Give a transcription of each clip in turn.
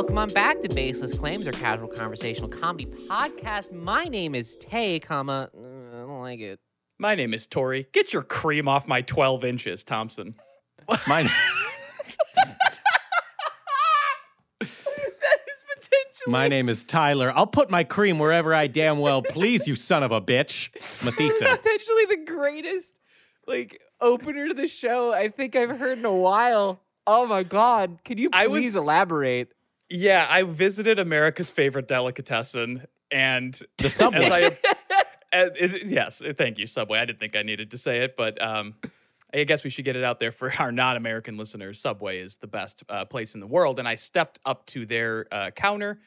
welcome on back to Baseless Claims, our casual conversational comedy podcast. My name is Tay, comma, uh, I don't like it. My name is Tory. Get your cream off my 12 inches, Thompson. Mine. That is potentially. My name is Tyler. I'll put my cream wherever I damn well please, you son of a bitch. Mathisa. potentially the greatest, like, opener to the show I think I've heard in a while. Oh my God. Can you I was- please elaborate? Yeah, I visited America's favorite delicatessen and The Subway. as I, as- it- yes, thank you, Subway. I didn't think I needed to say it, but um, I guess we should get it out there for our non-American listeners. Subway is the best uh, place in the world, and I stepped up to their uh, counter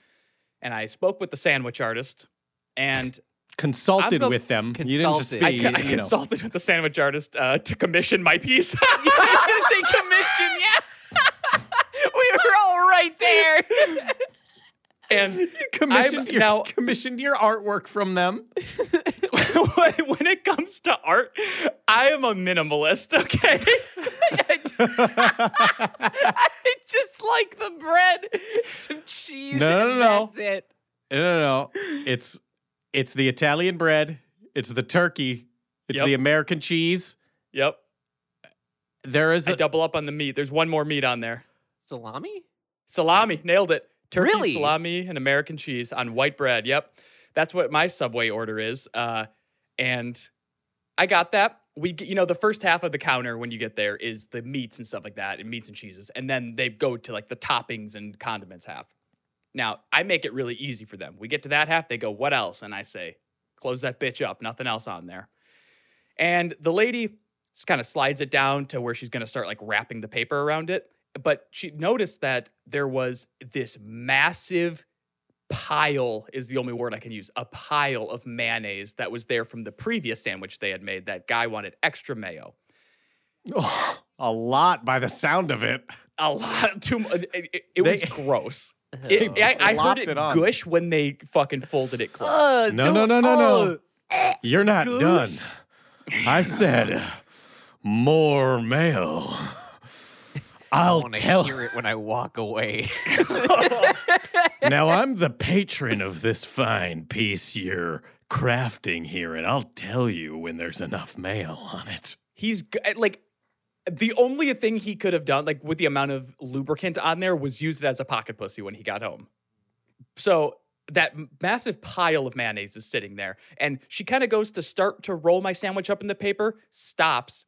and I spoke with the sandwich artist, and Consulted I'm a- with them. You didn't just consulted. speak. I, I you know. consulted with the sandwich artist uh, to commission my piece. I was gonna say commission, yeah. We were all right there. and commissioned I've your, now- commissioned your artwork from them. when it comes to art, I am a minimalist, okay? I just like the bread, some cheese, No, no, and no. that's it. No, no, no. It's it's the Italian bread. It's the turkey. It's Yep. the American cheese. yep. There is I a, double up on the meat. There's one more meat on there. Salami? Salami, nailed it. Turkey, Really? salami, and American cheese on white bread. Yep. That's what my Subway order is. Uh, and I got that. We, you know, the first half of the counter when you get there is the meats and stuff like that, and meats and cheeses, and then they go to like the toppings and condiments half. Now I make it really easy for them. We get to that half, they go, "What else?" And I say, "Close that bitch up. Nothing else on there." And the lady just kind of slides it down to where she's going to start like wrapping the paper around it. But she noticed that there was this massive pile is the only word I can use a pile of mayonnaise that was there from the previous sandwich they had made. That guy wanted extra mayo. Oh, a lot by the sound of it. A lot too much. It, it- it was gross. It, I, I heard it, it gush when they fucking folded it close. Uh, No, no, no, no, no. You're not Goose. done. I said more mayo. I I'll want to tell. hear it when I walk away. now I'm the patron of this fine piece you're crafting here, and I'll tell you when there's enough mayo on it. He's uh, like the only thing he could have done, like with the amount of lubricant on there, was use it as a pocket pussy when he got home. So that massive pile of mayonnaise is sitting there, and she kind of goes to start to roll my sandwich up in the paper, stops,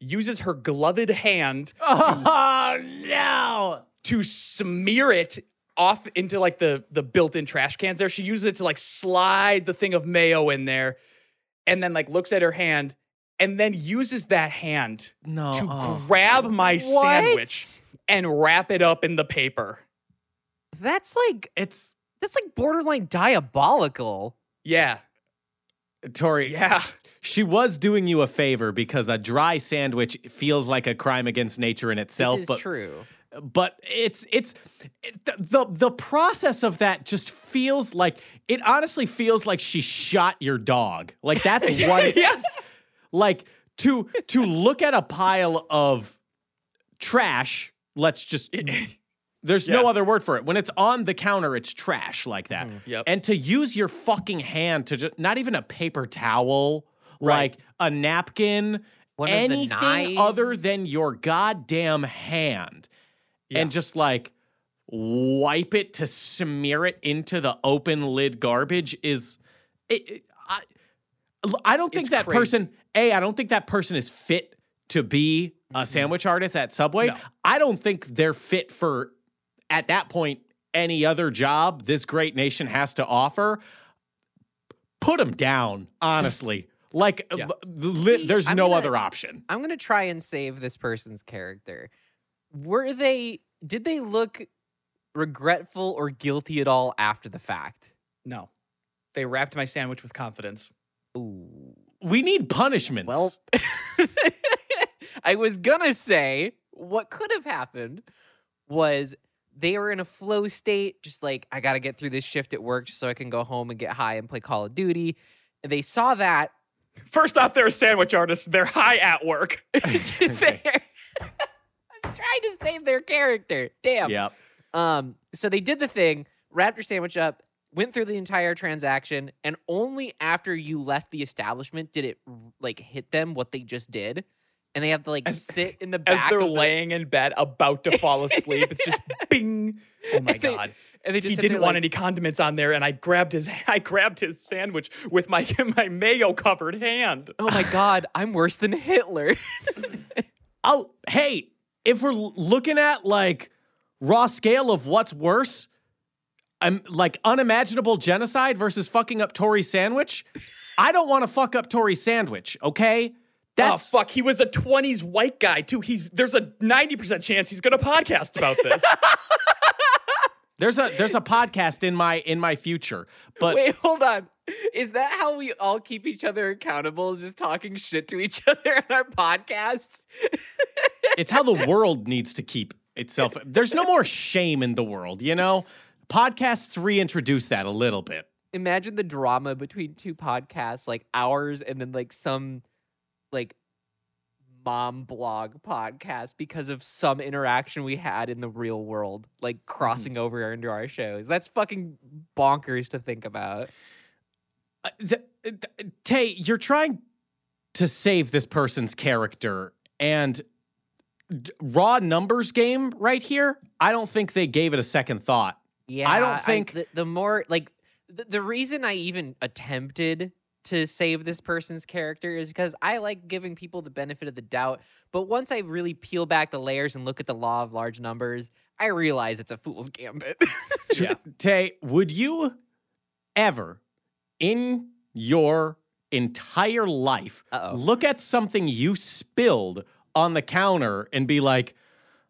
uses her gloved hand Oh no! to smear it off into like the the built-in trash cans there. She uses it to like slide the thing of mayo in there, and then like looks at her hand, and then uses that hand No. to oh. grab my What? sandwich and wrap it up in the paper. That's like It's that's like borderline diabolical. Yeah, Tory. yeah. She was doing you a favor because a dry sandwich feels like a crime against nature in itself, this is but true. but it's it's it, the, the process of that just feels like it honestly feels like she shot your dog. Like that's what it, yes. like to to look at a pile of trash, let's just there's no other word for it. When it's on the counter, it's trash like that. Mm, yep. And to use your fucking hand to just not even a paper towel, Right. like a napkin, One anything other than your goddamn hand. Yeah. And just like wipe it to smear it into the open lid garbage is it, it- I, I don't think It's that crazy. person A, I don't think that person is fit to be a sandwich artist at Subway. No. I don't think they're fit for at that point any other job this great nation has to offer. Put them down, honestly. Like uh, Yeah. li- See, there's I'm no gonna- other option. I'm gonna try and save this person's character. Were they? Did they look regretful or guilty at all after the fact? No, they wrapped my sandwich with confidence. Ooh. We need punishments. Well, I was gonna say what could have happened was they were in a flow state, just like I gotta get through this shift at work just so I can go home and get high and play Call of Duty. And they saw that. First off, they're a sandwich artist. They're high at work. to be I'm trying to save their character. Damn. Yep. Um, so they did the thing, wrapped your sandwich up, went through the entire transaction, and only after you left the establishment did it like hit them what they just did. And they have to like As- sit in the back As they're of the- laying in bed about to fall asleep, it's just bing. Oh my And they- god. and they just He didn't there, want like, any condiments on there, and I grabbed his I grabbed his sandwich with my my mayo covered hand. Oh my god, I'm worse than Hitler. Oh, hey, if we're looking at like raw scale of what's worse, I'm like unimaginable genocide versus fucking up Tory sandwich. I don't want to fuck up Tory sandwich, okay? That's oh fuck, he was a 20s white guy too. He's there's a 90% chance he's gonna podcast about this. there's a there's a podcast in my in my future. But Wait, hold on. Is that how we all keep each other accountable? Is just talking shit to each other on our podcasts? it's how the world needs to keep itself. There's no more shame in the world, you know? Podcasts reintroduce that a little bit. Imagine the drama between two podcasts, like ours and then like some like mom blog podcast because of some interaction we had in the real world, like mm-hmm. crossing over into our shows. That's fucking bonkers to think about. Uh, uh th- th- Tay, you're trying to save this person's character and d- raw numbers game right here. I don't think they gave it a second thought. Yeah, I don't think- the, the more like the, the reason I even attempted to save this person's character is because I like giving people the benefit of the doubt. But once I really peel back the layers and look at the law of large numbers, I realize it's a fool's gambit. Yeah. Tay, would you ever in your entire life Uh-oh. look at something you spilled on the counter and be like,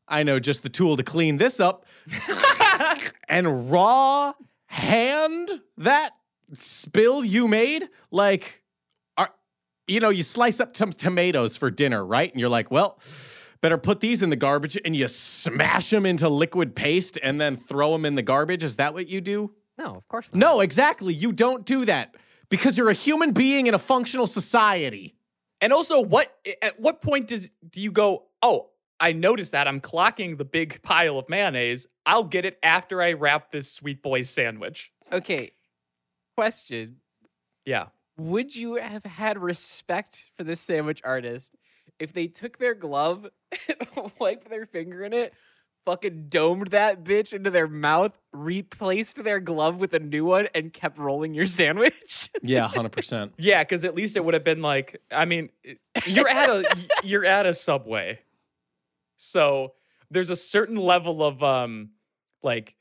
I know just the tool to clean this up and raw hand that spill you made? Like, are, you know, you slice up some tomatoes for dinner, right? And you're like, well, better put these in the garbage and you smash them into liquid paste and then throw them in the garbage. Is that what you do? no, of course not. No, exactly. You don't do that because you're a human being in a functional society. And also, what at what point does do you go? Oh, I noticed that I'm clocking the big pile of mayonnaise. I'll get it after I wrap this sweet boy sandwich. Okay. Question. Yeah. Would you have had respect for this sandwich artist if they took their glove, wiped their finger in it, fucking domed that bitch into their mouth, replaced their glove with a new one, and kept rolling your sandwich? Yeah, 100%. Yeah, because at least it would have been like, I mean, you're at a you're at a subway, so there's a certain level of um, like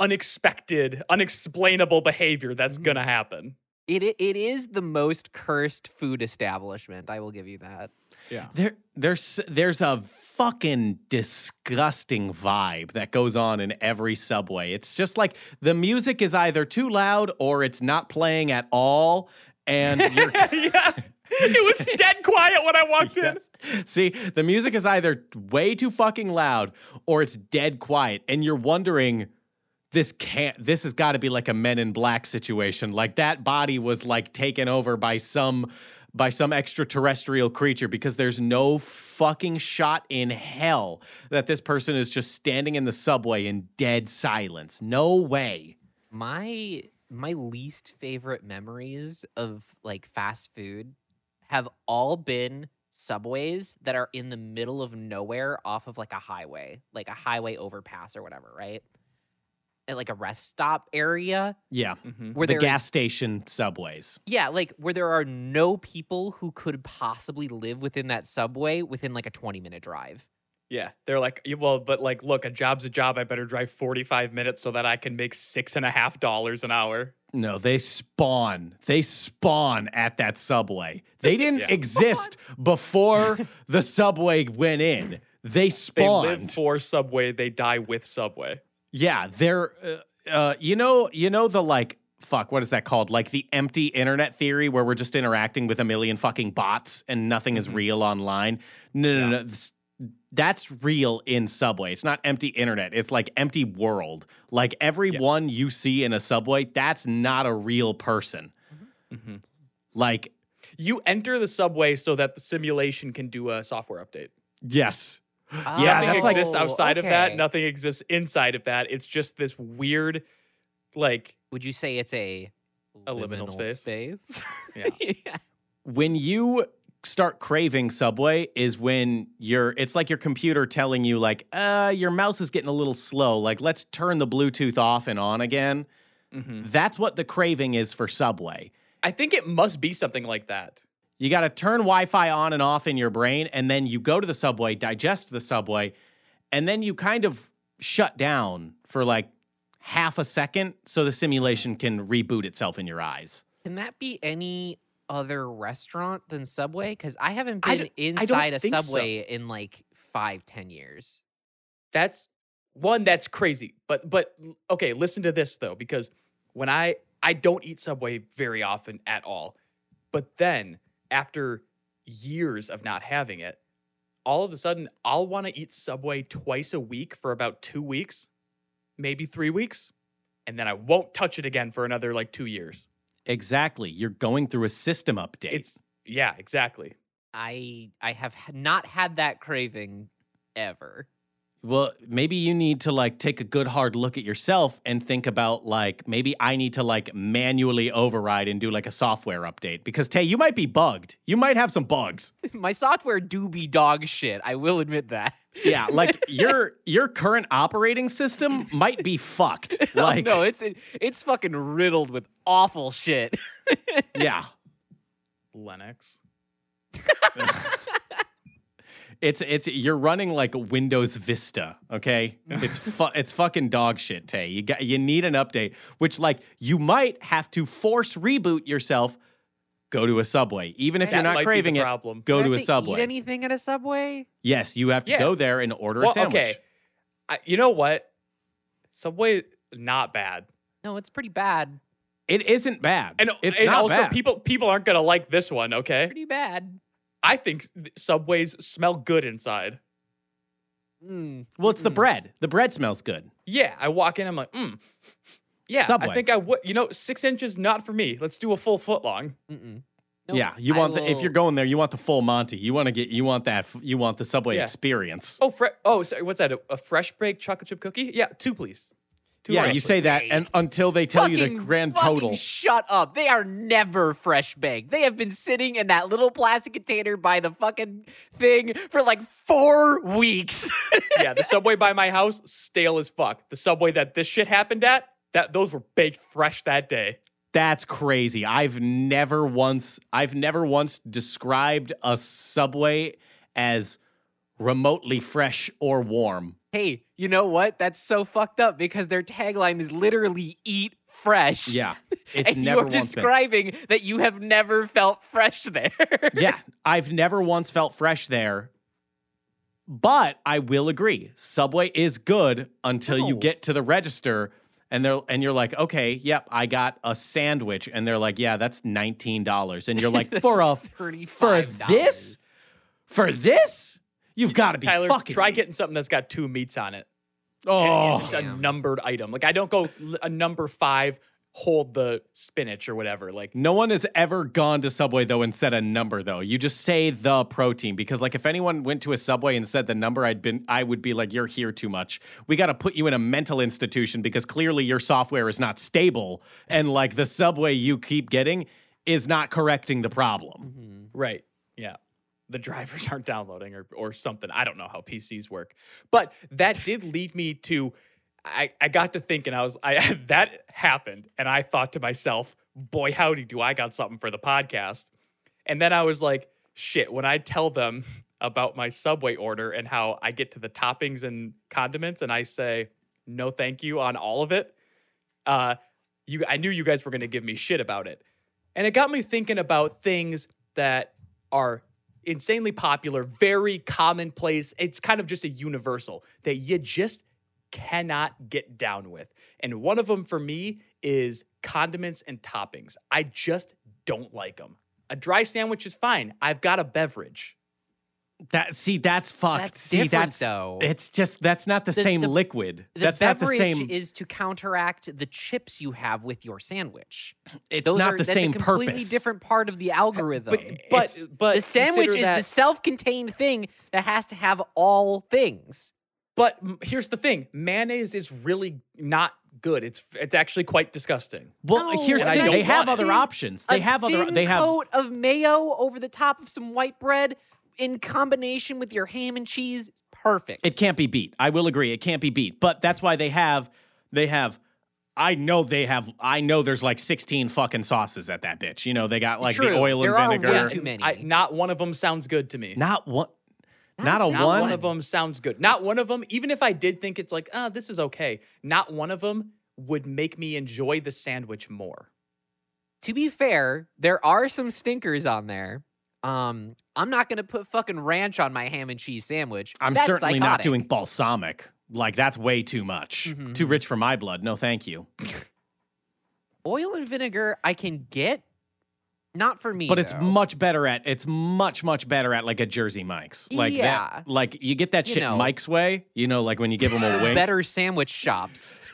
unexpected, unexplainable behavior that's Mhm. gonna happen. It it is the most cursed food establishment. I will give you that. Yeah. There, there's there's a fucking disgusting vibe that goes on in every subway. It's just like the music is either too loud or it's not playing at all, and you're yeah. It was dead quiet when I walked in. See, the music is either way too fucking loud or it's dead quiet, and you're wondering, this can't. This has got to be like a Men in Black situation. Like that body was like taken over by some by some extraterrestrial creature because there's no fucking shot in hell that this person is just standing in the subway in dead silence. No way. My my least favorite memories of like fast food have all been subways that are in the middle of nowhere off of like a highway, like a highway overpass or whatever, right? At like a rest stop area Yeah. Mhm. where the there is- gas station subways. yeah, like where there are no people who could possibly live within that subway within like a 20 minute drive. Yeah, they're like, well, but like, look, a job's a job. I better drive 45 minutes so that I can make six and a half dollars an hour. No, they spawn. They spawn at that subway. They didn't Yeah. exist before the subway went in. They They spawned. live for Subway, they die with Subway. Yeah, they're uh, uh, you know, you know the like fuck, what is that called? Like the empty internet theory where we're just interacting with a million fucking bots and nothing is Mhm. real online. No, no, Yeah. no. this- That's real in Subway. It's not empty internet. It's like empty world. Like everyone you see in a subway, that's not a real person. Mhm. Like You enter the Subway so that the simulation can do a software update. Yes. Yeah, nothing that's like- exists outside of that. Nothing exists inside of that. It's just this weird, like Would you say it's a A liminal space? space? Yeah. yeah. when you start craving Subway is when you're it's like your computer telling you like, uh, your mouse is getting a little slow. Like, let's turn the Bluetooth off and on again. mhm. That's what the craving is for Subway. I think it must be something like that. You got to turn Wi Fi on and off in your brain, and then you go to the subway, digest the subway, and then you kind of shut down for like half a second so the simulation can reboot itself in your eyes. Can that be any other restaurant than Subway? Because I haven't been d- I don't inside a think so. Subway in like five, ten years. That's one that's crazy. But but okay, listen to this though, because when I I don't eat Subway very often at all. But then after years of not having it, all of a sudden I'll want to eat Subway twice a week for about two weeks, maybe three weeks, and then I won't touch it again for another like two years. Exactly. You're going through a system update. It's yeah, exactly. I I have not had that craving ever. Well, maybe you need to like take a good hard look at yourself and think about like maybe I need to like manually override and do like a software update because Tay, you might be bugged. You might have some bugs. My software do be dog shit. I will admit that. Yeah, like your your current operating system might be fucked. Oh, Like, no, it's it's fucking riddled with awful shit. yeah, Linux. It's it's you're running like Windows Vista. Okay, it's fu- it's fucking dog shit. Tay, you got you need an update, which like you might have to force reboot yourself. Go to a subway, even if That you're not might be the craving it. problem. Go Do I to a have Eat subway. anything at a Subway? yes, you have to Yeah. go there and order Well, a sandwich. okay. I, you know what? Subway not bad. No, it's pretty bad. It isn't bad. And, it's and not also bad. people people aren't gonna like this one, okay? Pretty bad. I think subways smell good inside. Mm. well, it's the mm-mm. bread. The bread smells good. Yeah, I walk in, I'm like, mm. Yeah, Subway. I think I would. You know, six inches not for me. Let's do a full foot long. Mm-mm. Nope, yeah, you I want the, if you're going there, you want the full Monty. You want to get you want that you want the subway Yeah. experience. Oh, fre- oh, sorry, what's that? A, a fresh baked chocolate chip cookie? Yeah, two, please. Two yeah, you say that and until they tell you the grand total. Shut up. They are never fresh baked. They have been sitting in that little plastic container by the fucking thing for like four weeks. yeah, the subway by my house, stale as fuck. The subway that this shit happened at, that those were baked fresh that day. That's crazy. I've never once I've never once described a subway as remotely fresh or warm. Hey, you know what? That's so fucked up because their tagline is literally eat fresh. Yeah, it's and never you're once been. describing that you have never felt fresh there. yeah, I've never once felt fresh there. But I will agree, Subway is good until you get to the register and they're and you're like, okay, yep, I got a sandwich, and they're like, yeah, that's nineteen dollars, and you're like, for a for $35. this, for this, you've got to be Tyler, fucking try me. getting something that's got two meats on it. Oh, It isn't a numbered item. Like I don't go a number five, hold the spinach or whatever. Like No one has ever gone to Subway though and said a number though. You just say the protein because like if anyone went to a Subway and said the number, I'd been I would be like, you're here too much. We got to put you in a mental institution because clearly your software is not stable and like the Subway you keep getting is not correcting the problem. Mhm. Right. Yeah. The drivers aren't downloading or, or something. I don't know how PCs work. But that did lead me to I, I got to thinking I was I that happened and I thought to myself, boy howdy do I got something for the podcast. And then I was like, shit, when I tell them about my Subway order and how I get to the toppings and condiments and I say no thank you on all of it, uh you I knew you guys were going to give me shit about it. And it got me thinking about things that are insanely popular, very commonplace. It's kind of just a universal that you just cannot get down with. And one of them for me is condiments and toppings. I just don't like them. A dry sandwich is fine. I've got a beverage. That see, that's fucked. That's see, that's though. It's just that's not the, The- same the- liquid. The that's not the same. is to counteract the chips you have with your sandwich. it's Those not are, the that's same a completely purpose. different part of the algorithm. But It's- but the sandwich is that- the self-contained thing that has to have all things. But here's the thing: mayonnaise is really not good. It's it's actually quite disgusting. Well, No, here's the thing. They have other options. They have other. They have. A coat of mayo over the top of some white bread in combination with your ham and cheese. is Perfect. It can't be beat. I will agree. It can't be beat. But that's why they have. They have. I know they have. I know there's like 16 fucking sauces at that bitch. You know they got like the True. oil and There are way vinegar. too many. I, not one of them sounds good to me. Not one. Not, a a Not one. one of them sounds good. Not one of them, even if I did think it's like, ah, this is okay, not one of them would make me enjoy the sandwich more. to be fair, there are some stinkers on there. Um, I'm not gonna put fucking ranch on my ham and cheese sandwich. I'm That's certainly not doing balsamic. Like that's way too much. Mhm. Too rich for my blood. No, thank you. oil and vinegar. I can get, not for me. But it's much better at. It's much much better at like a Jersey Mike's. Like Yeah. that. Like you get that You shit know. Mike's way. You know, like when you give them a wink. better sandwich shops.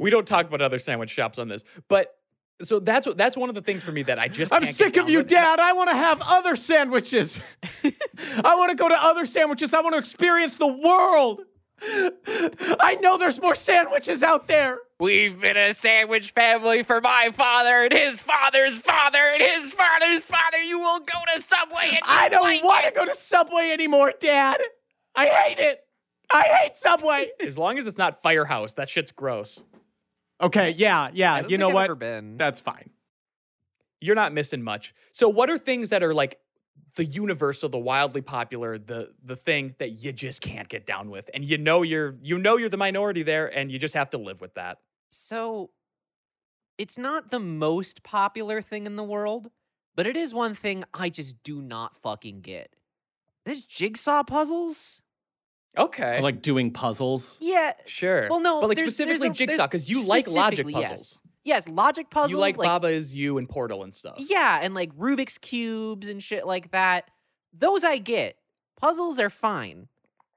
We don't talk about other sandwich shops on this, but so that's that's one of the things for me that I just I'm can't get sick of you, with. Dad. I want to have other sandwiches. I want to go to other sandwiches. I want to experience the world. I know there's more sandwiches out there. We've been a sandwich family for my father and his father's father and his father's father. You will go to Subway and I don't like want it. to go to Subway anymore, Dad. I hate it. I hate Subway. As long as it's not Firehouse, that shit's gross. Okay, yeah, I yeah. don't You think know I've what? ever been. That's fine. You're not missing much. So what are things that are like the universal, the wildly popular, the the thing that you just can't get down with, and you know you're you know you're the minority there, and you just have to live with that. So it's not the most popular thing in the world, but it is one thing I just do not fucking get. This jigsaw puzzles? Okay, Like doing puzzles. Yeah. sure. Well, no, but like there's- there's specifically a- there's jigsaw because you like logic specifically, puzzles. Yes. yes, logic puzzles. You like, Baba is you and Portal and stuff. Yeah, and like Rubik's cubes and shit like that. Those I get. Puzzles are fine.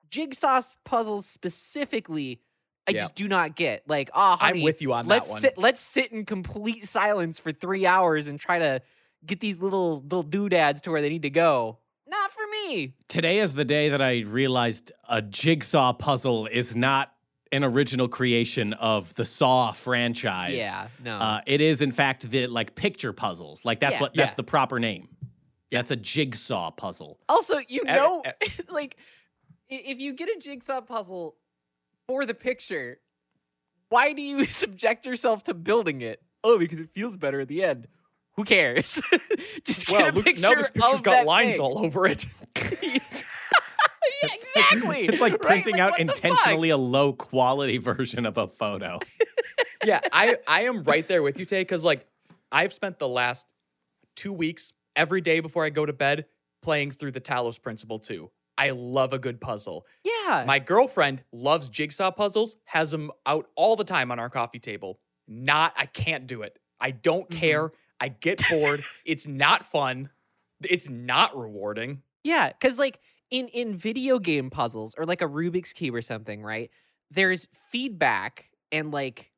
Jigsaw puzzles specifically, I Yeah. just do not get. Like, oh, honey, I'm with you on let's that one. sit. Let's sit in complete silence for three hours and try to get these little little doodads to where they need to go. Not for me. Today is the day that I realized a jigsaw puzzle is not an original creation of the Saw franchise. Yeah, no. Uh, it is in fact the like picture puzzles. Like that's Yeah. what that's Yeah. the proper name. That's a jigsaw puzzle. Also, you Ev- know, ev- like, if you get a jigsaw puzzle for the picture, why do you subject yourself to building it? Oh, because it feels better at the end. Who cares? Just get Well, a look, picture now this picture's got lines thing. all over it. yeah, exactly. It's like right? printing Like, out intentionally a low quality version of a photo. yeah, I I am right there with you, Tay, because like I've spent the last two weeks every day before I go to bed playing through the Talos Principle 2. I love a good puzzle. Yeah. My girlfriend loves jigsaw puzzles, has them out all the time on our coffee table. Not, I can't do it. I don't Mhm. care. I get bored. it's not fun. It's not rewarding. Yeah, because like in in video game puzzles or like a Rubik's cube or something, right? There's feedback and like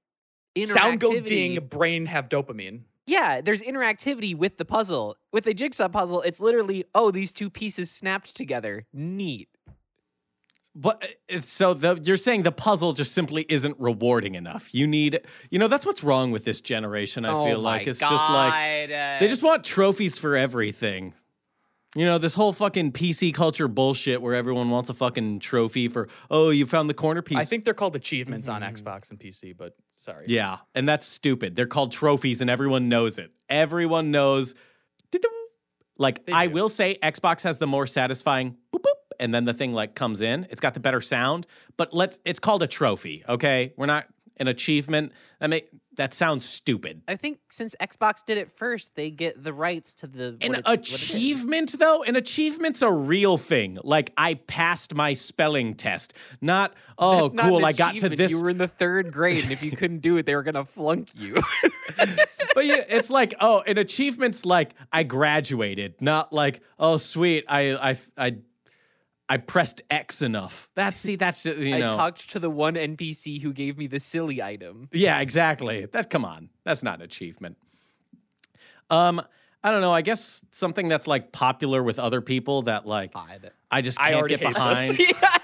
Sound go ding, brain have dopamine. Yeah, there's interactivity with the puzzle. With a jigsaw puzzle, it's literally oh these two pieces snapped together. Neat. But so the you're saying the puzzle just simply isn't rewarding enough. You need, you know, that's what's wrong with this generation. I oh feel like it's just like they uh, just want trophies for everything. You know, this whole fucking PC culture bullshit where everyone wants a fucking trophy for oh you found the corner piece. I think they're called achievements on Mhm. Xbox and PC, but sorry. yeah, and that's stupid. They're called trophies, and everyone knows it. Everyone knows. Like I will say, Xbox has the more satisfying boop boop, and then the thing like comes in. It's got the better sound, but let's. It's called a trophy. Okay, we're not an achievement. I mean, that sounds stupid. I think since Xbox did it first, they get the rights to the An it- what it is. achievement, though, an achievement's a real thing. Like I passed my spelling test. Not oh That's not an cool, I got to this. You were in the third grade, and if you couldn't do it, they were gonna flunk you. but yeah, it's like oh, an achievement's like I graduated, not like oh sweet, I I I I pressed X enough. That's see, that's uh, you I talked to the one NPC who gave me the silly item. yeah, exactly. That's come on. That's not an achievement. Um, I don't know. I guess something that's like popular with other people that like Pod. I just I can't already get hate behind. yeah,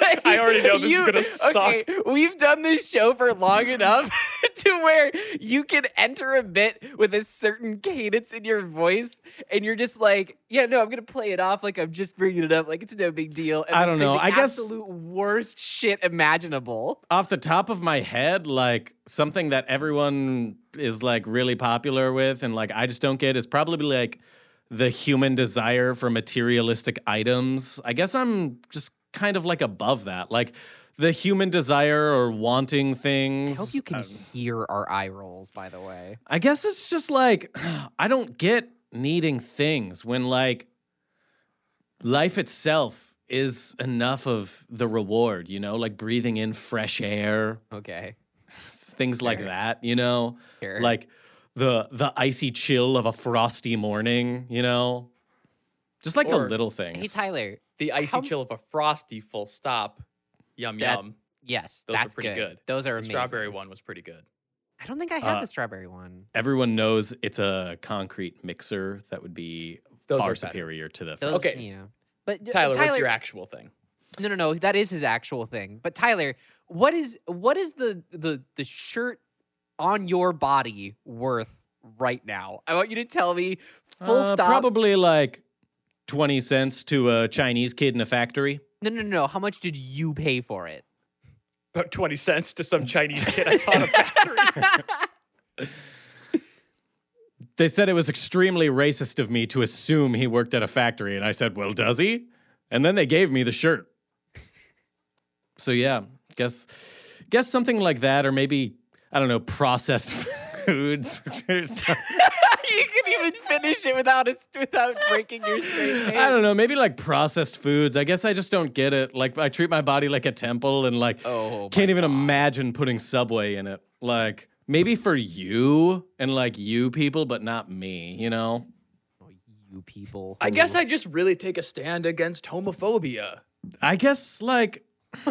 like, I already know this is gonna suck. Okay, we've done this show for long enough to where you can enter a bit with a certain cadence in your voice, and you're just like, "Yeah, no, I'm gonna play it off like I'm just bringing it up, like it's no big deal." And I don't know, the I guess- absolute worst shit imaginable. Off the top of my head, like something that everyone is like really popular with and like I just don't get is probably like the human desire for materialistic items. I guess I'm just kind of like above that. Like the human desire or wanting things. I hope you can I- hear our eye rolls. By the way, I guess it's just like I don't get needing things when like life itself is enough of the reward, you know, like breathing in fresh air, okay, things like that, you know, Sure. like the the icy chill of a frosty morning, you know, just like the little things. hey Tyler, The icy How- chill of a frosty full stop. Yum That- yum. yes, Those are that's pretty good. Those are The amazing. strawberry one was pretty good. I don't think I had Uh, the strawberry one. Everyone knows it's a concrete mixer that would be Those far superior to the. Those, Okay, yeah. But uh, Tyler, what's your actual thing? No, no, no. That is his actual thing. But Tyler, what is what is the the the shirt on your body worth right now? I want you to tell me full Uh, stop. Probably like twenty cents to a Chinese kid in a factory. No, no, no. How much did you pay for it? About 20 cents to some Chinese kid I saw in a factory. They said it was extremely racist of me to assume he worked at a factory, and I said, "Well, does he?" And then they gave me the shirt. So yeah, guess guess something like that, or maybe I don't know, processed foods. or something. you can even finish it without a, without breaking your straight. I don't know, maybe like processed foods. I guess I just don't get it. Like I treat my body like a temple, and like Oh, can't even God. imagine putting Subway in it. Like maybe for you and like you people, but not me. You know. Oh, you people. I guess I just really take a stand against homophobia. I guess like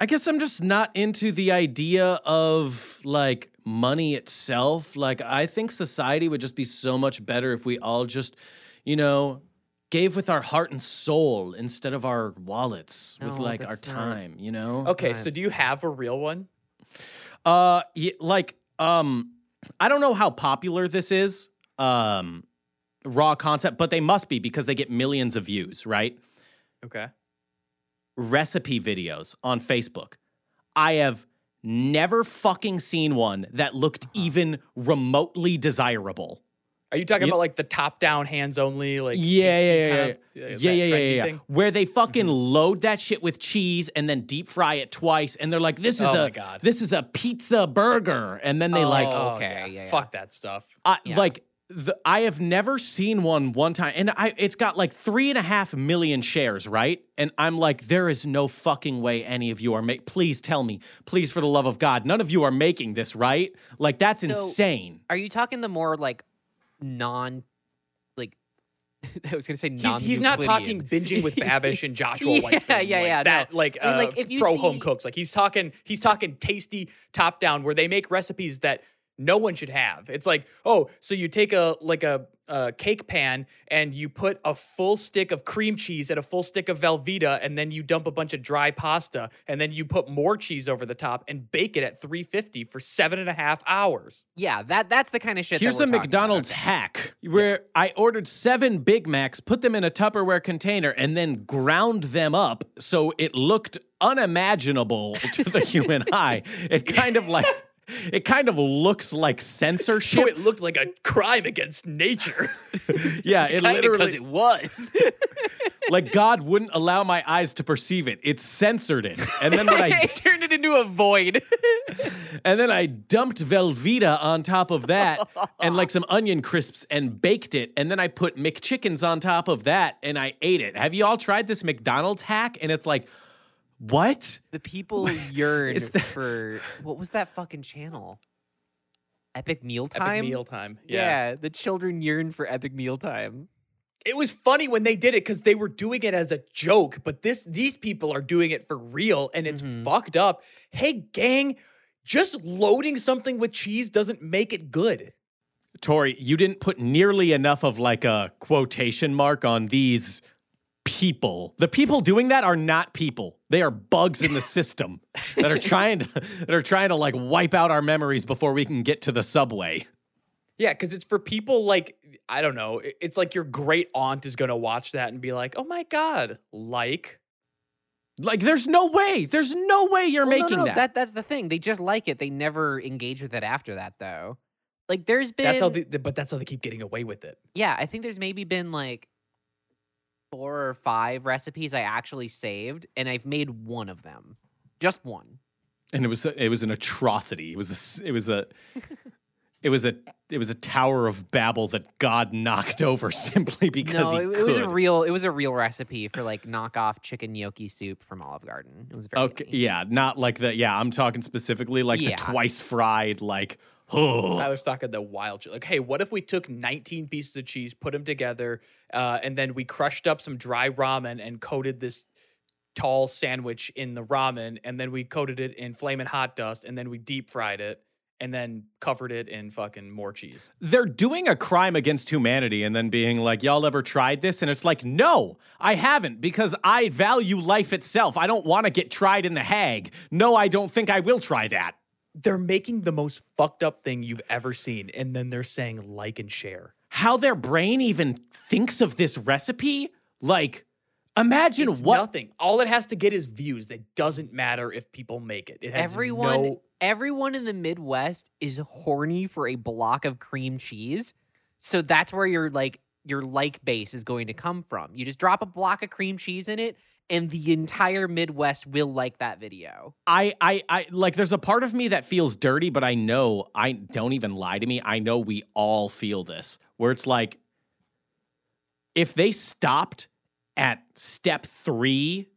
I guess I'm just not into the idea of like money itself. Like I think society would just be so much better if we all just, you know, gave with our heart and soul instead of our wallets with No, like our that's not- time, you know? Okay, Right. so do you have a real one? Uh y- like um I don't know how popular this is. Um raw concept, but they must be because they get millions of views, right? Okay. recipe videos on Facebook. I have never fucking seen one that looked even remotely desirable. Are you talking Yep. about like the top down, hands only, like yeah, yeah, kind yeah, of- yeah, uh, yeah, yeah, yeah, yeah. Where they fucking load that shit with cheese and then deep fry it twice, and they're like, "This is Oh a this is a pizza burger," and then they like, Oh, okay, yeah, yeah. Fuck that stuff. I, Yeah. like the, I have never seen one one time, and I it's got like three and a half million shares, right? And I'm like, there is no fucking way any of you are make. Please tell me, please, for the love of God, none of you are making this, right? Like that's So- insane. Are you talking the more like non, like I was gonna say He's, non. he's not talking binging with Babish and Joshua White. Yeah, Weissman. yeah, like yeah, no. That like, I mean, uh, like, if you pro home cooks. Like he's talking he's talking tasty top down where they make recipes that no one should have. It's like, oh, so you take a like a, a cake pan and you put a full stick of cream cheese and a full stick of Velveeta, and then you dump a bunch of dry pasta, and then you put more cheese over the top and bake it at 350 for seven and a half hours. Yeah, that that's the kind of shit. Here's that a we're talking about. McDonald's hack where I ordered seven Big Macs, put them in a Tupperware container, and then ground them up so it looked unimaginable to the human eye. It kind of like it kind of looks like censorship. So it looked like a crime against nature. yeah, it literally 'cause it was. like God wouldn't allow my eyes to perceive it. It censored it. And then when I turned it into a void. and then I dumped Velveeta on top of that and like some onion crisps and baked it. And then I put McChickens on top of that and I ate it. Have you all tried this McDonald's hack? And it's like, what? the people yearn that- for what was that fucking channel? Epic Mealtime. Epic mealtime. Yeah. Yeah. the children yearn for epic mealtime. it was funny when they did it because they were doing it as a joke, but this these people are doing it for real and it's Mhm. fucked up. Hey, gang, just loading something with cheese doesn't make it good. Tory, you didn't put nearly enough of like a quotation mark on these people. The people doing that are not people. They are bugs in the system that are trying to that are trying to like wipe out our memories before we can get to the subway. Yeah, because it's for people like I don't know. It's like your great aunt is gonna watch that and be like, "Oh my god!" Like, Like there's no way. There's no way you're Well, making no, no, that. that. That's the thing. They just like it. They never engage with it after that, though. Like, there's been. that's how. They, but that's how they keep getting away with it. yeah, I think there's maybe been like four or five recipes I actually saved, and I've made one of them. Just one. and it was it was an atrocity. It was a it was a it was a it was a tower of Babel that God knocked over simply because no, he it, it was a real. It was a real recipe for like knockoff chicken gnocchi soup from Olive Garden. It was very. Okay, yummy. yeah, not like the yeah. I'm talking specifically like Yeah. the twice fried like. Oh, I was talking the wild shit. Like, hey, what if we took 19 pieces of cheese, put them together, uh, and then we crushed up some dry ramen and coated this tall sandwich in the ramen, and then we coated it in flaming hot dust, and then we deep fried it, and then covered it in fucking more cheese. they're doing a crime against humanity and then being like, y'all ever tried this? And it's like, no, I haven't because I value life itself. I don't want to get tried in the Hague. No, I don't think I will try that. They're making the most fucked up thing you've ever seen, and then they're saying like and share. How their brain even thinks of this recipe? Like, imagine It's what nothing. All it has to get is views. It doesn't matter if people make it. It has Everyone, no everyone in the Midwest is horny for a block of cream cheese. So that's where your like your like base is going to come from. You just drop a block of cream cheese in it, and the entire Midwest will like that video. I, I, I like. There's a part of me that feels dirty, but I know I don't even lie to me. I know we all feel this, where it's like, if they stopped at step three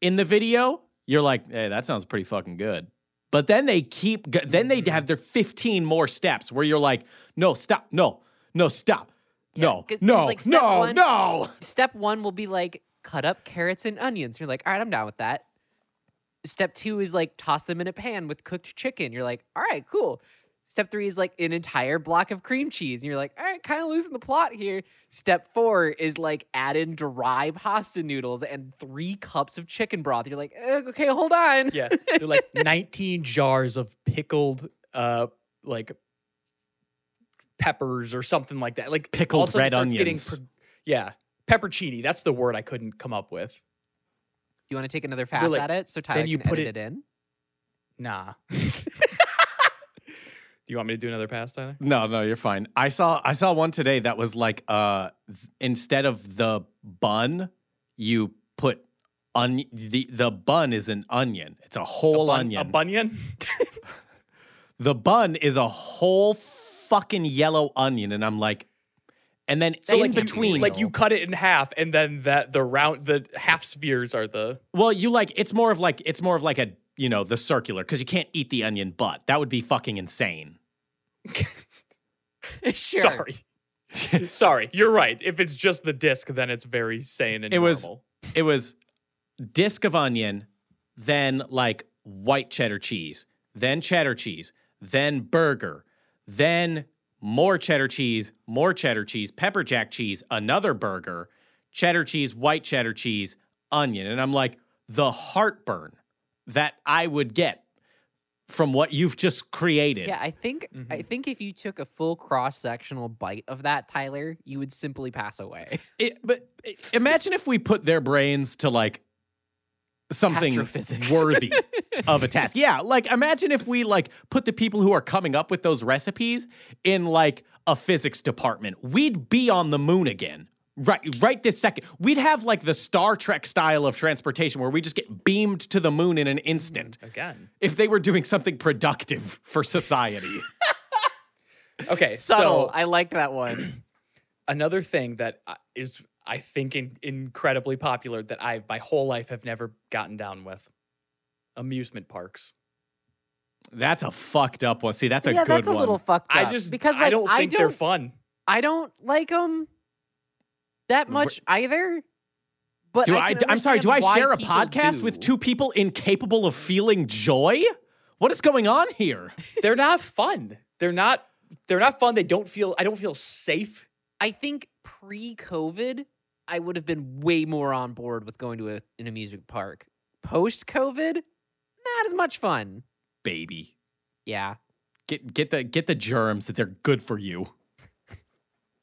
in the video, you're like, hey, that sounds pretty fucking good. But then they keep, then they Mm-hmm. Mhm. have their 15 more steps where you're like, no, stop, no, no, stop, Yeah, no, 'cause- 'cause, no, like, step no, one- no. Step one will be like cut up carrots and onions. You're like, all right, I'm down with that. Step two is like toss them in a pan with cooked chicken. You're like, all right, cool. Step three is like an entire block of cream cheese. And you're like, all right, kind of losing the plot here. Step four is like add in dry pasta noodles and three cups of chicken broth. You're like, eh, okay, hold on. Yeah, they're like 19 jars of pickled, uh, like peppers or something like that. Like Pickled all of a sudden red starts getting onions. pro- yeah, peppercini. That's the word I couldn't come up with. You want to take another pass like- at it so Tyler you can put edit it- it in? Nah. Do you want me to do another pass, Tyler? No, no, you're fine. I saw I saw one today that was like uh th- instead of the bun, you put on the the bun is an onion. It's a whole Bun- onion. A bunion? the bun is a whole fucking yellow onion and I'm like and then So in like you- between like you cut it in half, and then that the round, the half spheres are the. Well, you like it's more of like it's more of like a, you know, the circular cuz you can't eat the onion butt. That would be fucking insane. Sure. Sorry, sorry. You're right. If it's just the disc, then it's very sane and It was- it was disc of onion, then like white cheddar cheese, then cheddar cheese, then burger, then more cheddar cheese, more cheddar cheese, pepper jack cheese, another burger, cheddar cheese, white cheddar cheese, onion. And I'm like, the heartburn that I would get from what you've just created. Yeah, I think I Mhm. think if you took a full cross sectional bite of that, Tyler, you would simply pass away. It- but i- imagine if we put their brains to like something Astrophysics. worthy of a task. Yeah, like imagine if we like put the people who are coming up with those recipes in like a physics department. We'd be on the moon again. Right right this second. We'd have like the Star Trek style of transportation where we just get beamed to the moon in an instant Again. if they were doing something productive for society. Okay, Subtle. so I like that one. another thing that uh, is I think in, incredibly popular that I my whole life have never gotten down with amusement parks. That's a fucked up one. See, that's a yeah, good that's a one. little fucked up. I just because like, I don't think I they're don't, fun. I don't like them. that Wh- much either. But Do I I I'm sorry, do I share a people podcast with two people incapable of feeling joy? What is going on here? They're not fun. They're not. They're not fun. They don't feel. I don't feel safe. I think pre-COVID, I would have been way more on board with going to a, an amusement park. Post-COVID, not as much fun. Baby. Yeah. Get get the get the germs that they're good for you.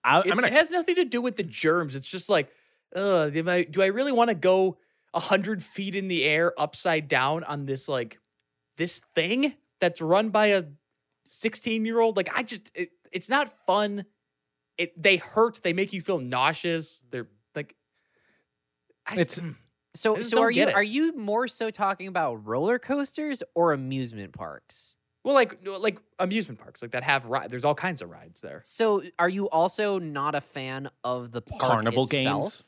I, I'm gonna it has nothing to do with the germs. It's just like, uh, do I do I really want to go a hundred feet in the air upside down on this like this thing that's run by a sixteen year old? Like I just it, it's not fun. It they hurt. They make you feel nauseous. They're I, It's- mm. So I so are you it. are you more so talking about roller coasters or amusement parks? well, like like amusement parks like that have ride. There's all kinds of rides there. So are you also not a fan of the park carnival itself? games.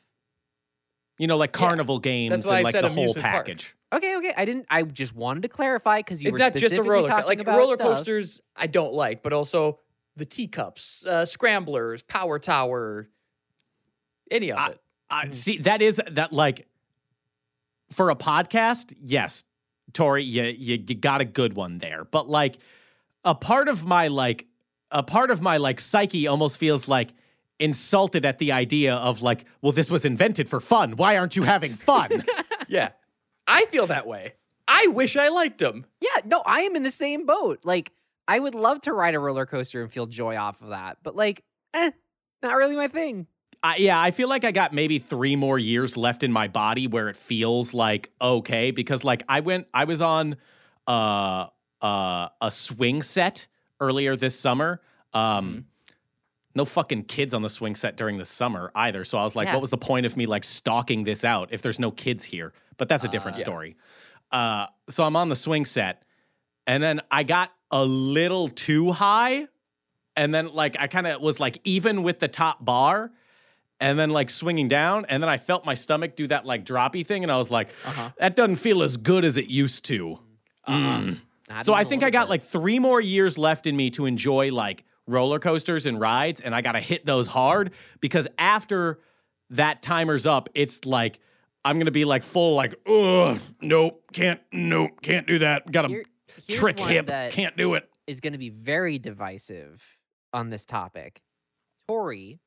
You know, like Yeah, carnival games why I and like said the whole amusement park. package. Okay, okay. I didn't. I just wanted to clarify because you it's were not just a specifically roller co- talking like about roller stuff. coasters i don't like but also the teacups uh, scramblers power tower any of I- it Uh, see, that is that like for a podcast, yes, Tory, you, you you got a good one there. But like a part of my like a part of my like psyche almost feels like insulted at the idea of like, well, this was invented for fun. Why aren't you having fun? yeah i feel that way i wish i liked them Yeah, no, I am in the same boat. Like, I would love to ride a roller coaster and feel joy off of that, but like, eh, not really my thing. I, yeah, I feel like I got maybe three more years left in my body where it feels like okay because like I went, I was on uh uh a swing set earlier this summer. Um, no fucking kids on the swing set during the summer either. So I was like, Yeah. what was the point of me like stalking this out if there's no kids here? But that's a different Uh, Yeah. story. Uh, so I'm on the swing set, and then I got a little too high, and then like I kind of was like even with the top bar, and then like swinging down, and then I felt my stomach do that like droppy thing, and I was like, Uh-huh. that doesn't feel as good as it used to. Uh-uh. Mm. So I think I got bit. like three more years left in me to enjoy like roller coasters and rides, and I got to hit those hard because after that timer's up, it's like I'm gonna be like full like, ugh, nope, can't, nope, can't do that. Got a Here- trick hip, can't do it. is to be very divisive on this topic. Tory,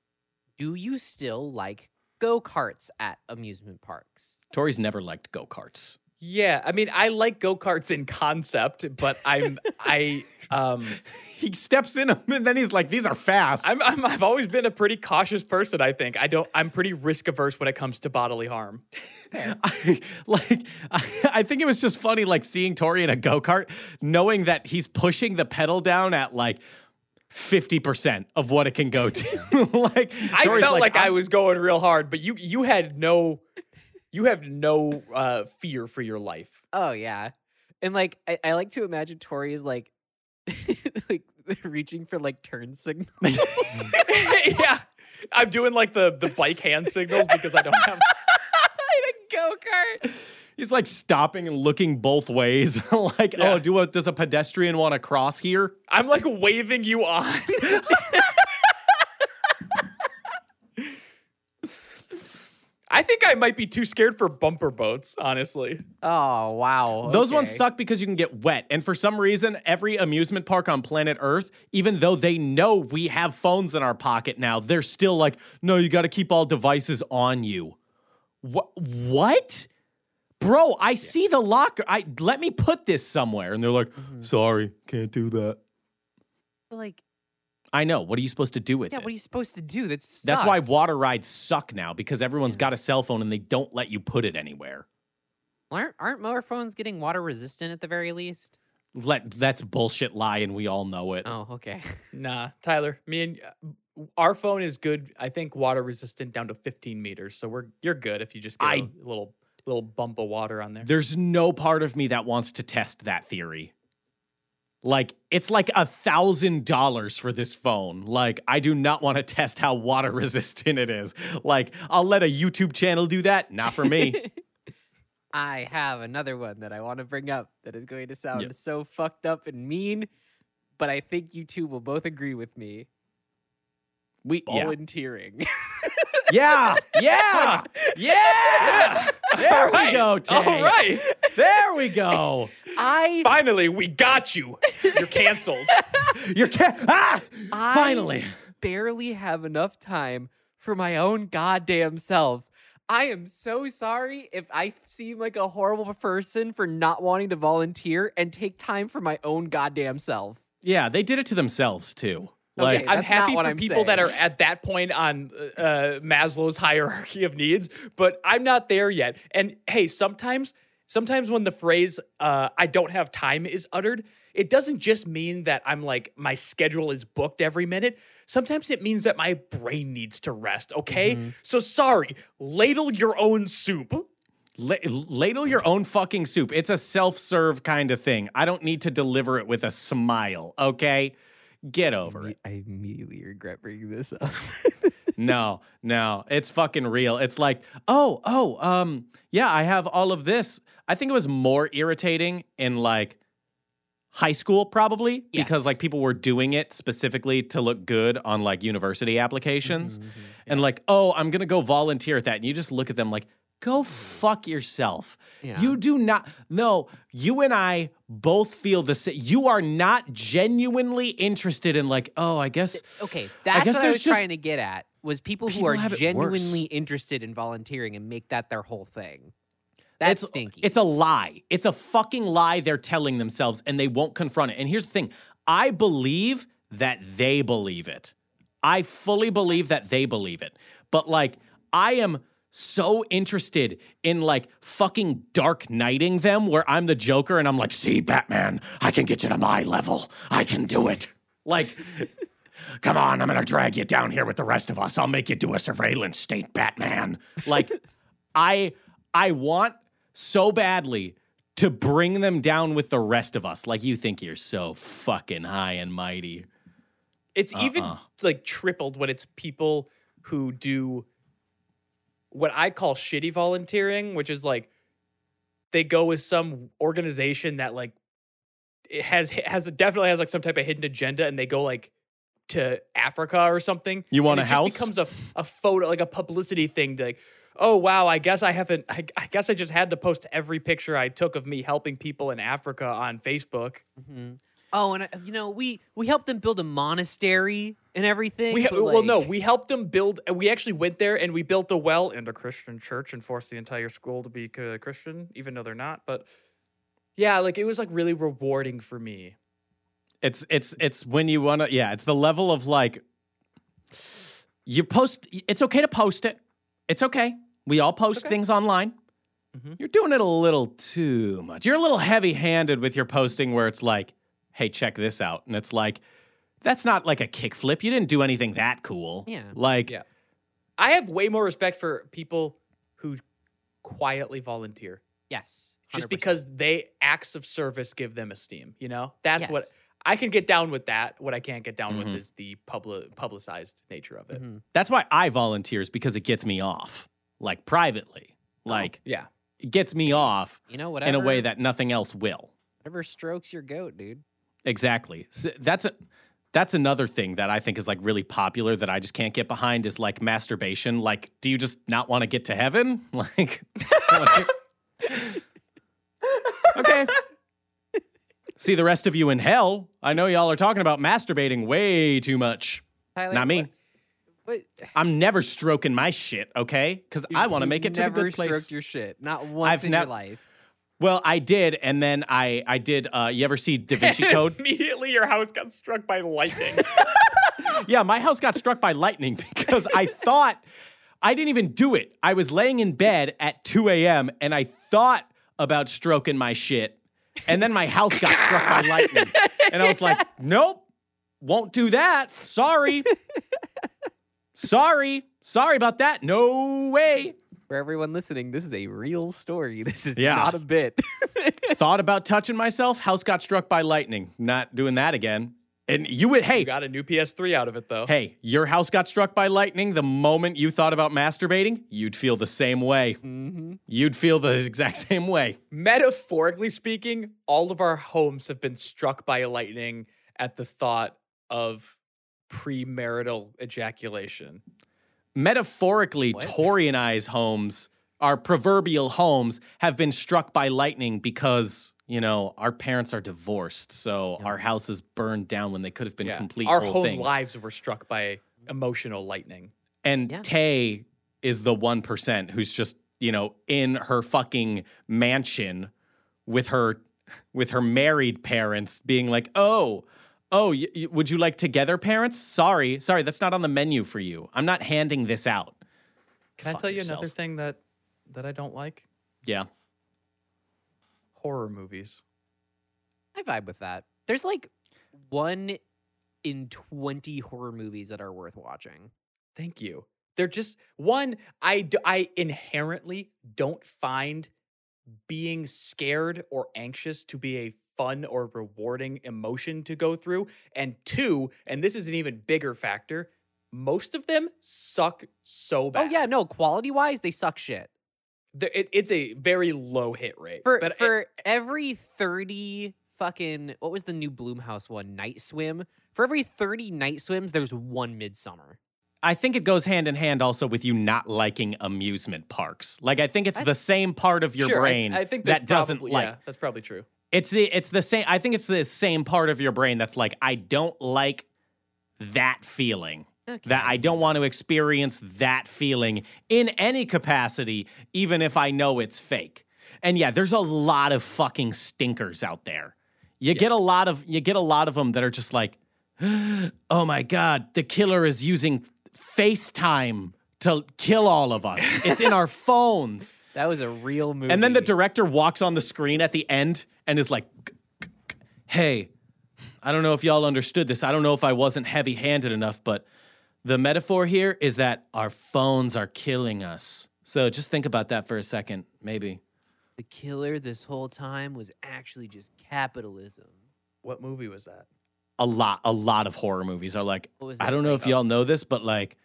do you still like go karts at amusement parks? Tory's never liked go karts. yeah i mean i like go-karts in concept but i'm i um He steps in them and then he's like, these are fast. I'm, I'm i've always been a pretty cautious person i think i don't i'm pretty risk averse when it comes to bodily harm I, like I, I think it was just funny like seeing Tory in a go-kart knowing that he's pushing the pedal down at like 50% of what it can go to like i felt like, i "I'm- was going real hard but you you had no you have no uh fear for your life Oh yeah, and like I, I like to imagine Tory is like, like reaching for like turn signals. yeah i'm doing like the the bike hand signals because i don't have in a go kart. He's like stopping and looking both ways like oh, Yeah. oh do a, does a pedestrian want to cross here i'm like waving you on I think I might be too scared for bumper boats, honestly. Oh wow, Those ones suck because you can get wet. And for some reason, every amusement park on planet Earth, even though they know we have phones in our pocket now, they're still like, no, you got to keep all devices on you. What? What? Bro, I see the locker. I let me put this somewhere. And they're like, Mhm. sorry, can't do that. Like, I know. What are you supposed to do with yeah, it? Yeah, what are you supposed to do? That's That's why water rides suck now because everyone's Yeah. got a cell phone and they don't let you put it anywhere. aren't aren't mower phones getting water resistant at the very least? Let that's bullshit lie and we all know it. Oh, okay. Nah, Tyler, me and uh, our phone is good. I think water resistant down to 15 meters, so we're you're good if you just get a I- little little bump of water on there. There's no part of me that wants to test that theory. Like, it's like a thousand dollars for this phone. Like, I do not want to test how water resistant it is. Like, I'll let a YouTube channel do that. Not for me. I have another one that I want to bring up that is going to sound Yeah. so fucked up and mean, but I think you two will both agree with me. We yeah. Volunteering. Yeah, yeah, yeah. Yeah. There All we go, Tay. All right. There we go. I Finally, we got you. You're canceled. You're ca- ah, I finally. barely have enough time for my own goddamn self. I am so sorry if I seem like a horrible person for not wanting to volunteer and take time for my own goddamn self. Yeah, they did it to themselves too. Okay, I'm happy for I'm people that are at that point on uh, uh, Maslow's hierarchy of needs, but I'm not there yet. And hey, sometimes, sometimes when the phrase uh, "I don't have time" is uttered, it doesn't just mean that I'm like my schedule is booked every minute. Sometimes it means that my brain needs to rest. Okay, Mm-hmm. so sorry. Ladle your own soup. la- ladle your own fucking soup. It's a self-serve kind of thing. I don't need to deliver it with a smile. Okay, get over it. I immediately regret bringing this up. No, no, it's fucking real. It's like, oh, oh, um, yeah, I have all of this. I think it was more irritating in like high school, probably because like people were doing it specifically to look good on like university applications, Mm-hmm, and like, oh, I'm gonna go volunteer at that, and you just look at them like. Go fuck yourself. Yeah. You do not. No, you and I both feel the same. You are not genuinely interested in, like, oh, I guess. okay, that's guess what I was just- trying to get at. Was people, who are have it worse. genuinely interested in volunteering and make that their whole thing. That's it's, stinky. It's a lie. It's a fucking lie they're telling themselves and they won't confront it. And here's the thing I believe that they believe it. I fully believe that they believe it. But like, I am so interested in like fucking dark knighting them where I'm the Joker and I'm like, see, Batman, I can get you to my level. I can do it. Like, come on, I'm gonna drag you down here with the rest of us. I'll make you do a surveillance state, Batman. Like, I I want so badly to bring them down with the rest of us. Like you think you're so fucking high and mighty. It's even Uh-uh. like tripled when it's people who do what I call shitty volunteering, which is like they go with some organization that like it has has definitely has like some type of hidden agenda, and they go like to Africa or something. You want and a it house? Becomes a a photo, like a publicity thing. To like, oh wow, I guess I haven't. I, I guess I just had to post every picture I took of me helping people in Africa on Facebook. Mhm. Oh, and uh, you know, we we helped them build a monastery and everything. We but, well, no, we helped them build. We actually went there and we built a well and a Christian church and forced the entire school to be uh, Christian, even though they're not. But yeah, like it was like really rewarding for me. It's it's it's when you want to yeah, it's the level of like you post it's okay to post it. It's okay. We all post Okay. things online. Mhm. You're doing it a little too much. You're a little heavy-handed with your posting where it's like, "Hey, check this out." And it's like that's not like a kickflip. You didn't do anything that cool. Yeah. Like Yeah. I have way more respect for people who quietly volunteer yes, just 100%. because they acts of service give them esteem. You know, that's what I can get down with. That what I can't get down Mhm. with is the public publicized nature of it. Mhm. That's why I volunteer is because it gets me off, like privately. Like Yeah. it gets me off You know, whatever in a way that nothing else will. whatever strokes your goat, dude. Exactly. So that's a that's another thing that I think is like really popular that I just can't get behind is like masturbation. Like, do you just not want to get to heaven? Like, like- okay. See the rest of you in hell. I know y'all are talking about masturbating way too much. Tyler, Not me. What, I'm never stroking my shit, okay? Because I want to make it to the good place. stroked your shit, not once I've in nev- your life. Well, I did, and then I I did. Uh, you ever see Da Vinci Code? Immediately, your house got struck by lightning. yeah, my house got struck by lightning because I thought I didn't even do it. I was laying in bed at 2 a.m. and I thought about stroking my shit, and then my house got struck by lightning, and I was like, nope, won't do that. Sorry, sorry, sorry about that. No way. For everyone listening, this is a real story. This is Yeah. not a bit. thought about touching myself. House got struck by lightning. Not doing that again. And you would, hey, you got a new PS3 out of it though. hey, your house got struck by lightning. The moment you thought about masturbating, you'd feel the same way. hmm You'd feel the exact same way. Metaphorically speaking, all of our homes have been struck by lightning at the thought of premarital ejaculation. Metaphorically, What? Tory homes, our proverbial homes, have been struck by lightning because you know our parents are divorced, so Yeah. our houses burned down when they could have been Yeah. complete Our whole whole things. lives were struck by emotional lightning. And Yeah. Tay is the 1% who's just, you know, in her fucking mansion with her with her married parents being like, "Oh, oh, y- y- would you like together parents? Sorry. Sorry, that's not on the menu for you. I'm not handing this out." Can Fuck I tell you another thing that that I don't like? Yeah. Horror movies. I vibe with that. There's like one in 20 horror movies that are worth watching. Thank you. They're just one. I d- I inherently don't find being scared or anxious to be a fun or rewarding emotion to go through. And two, and this is an even bigger factor. Most of them suck so bad. Oh yeah, no, quality wise, they suck shit. They're- it, it's a very low hit rate. For but it- for every 30 fucking what was the new Blumhouse one? Night swim. For every 30 night swims, there's one Midsommar. I think it goes hand in hand also with you not liking amusement parks. Like I think it's I- the same part of your Sure, brain I, think that's that doesn't probably- like Yeah, that's probably true. It's the it's the same. I think it's the same part of your brain that's like I don't like that feeling. Okay. That I don't want to experience that feeling in any capacity, even if I know it's fake. And yeah, there's a lot of fucking stinkers out there. You get a lot of you get a lot of them that are just like, oh my god, the killer is using FaceTime to kill all of us. It's in our phones. That was a real movie. And then the director walks on the screen at the end and is like, hey, I don't know if y'all understood this. I don't know if I wasn't heavy handed enough, but the metaphor here is that our phones are killing us. So just think about that for a second, maybe. the killer this whole time was actually just capitalism. What movie was that? A lot, a lot of horror movies are like, What was I don't know like? if y'all know this, but like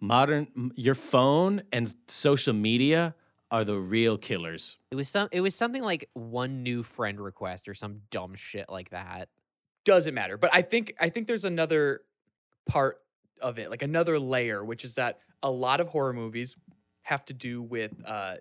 modern, your phone and social media are the real killers. It was some. It was something like one new friend request or some dumb shit like that. doesn't matter but i think i think there's another part of it like another layer which is that a lot of horror movies have to do with uh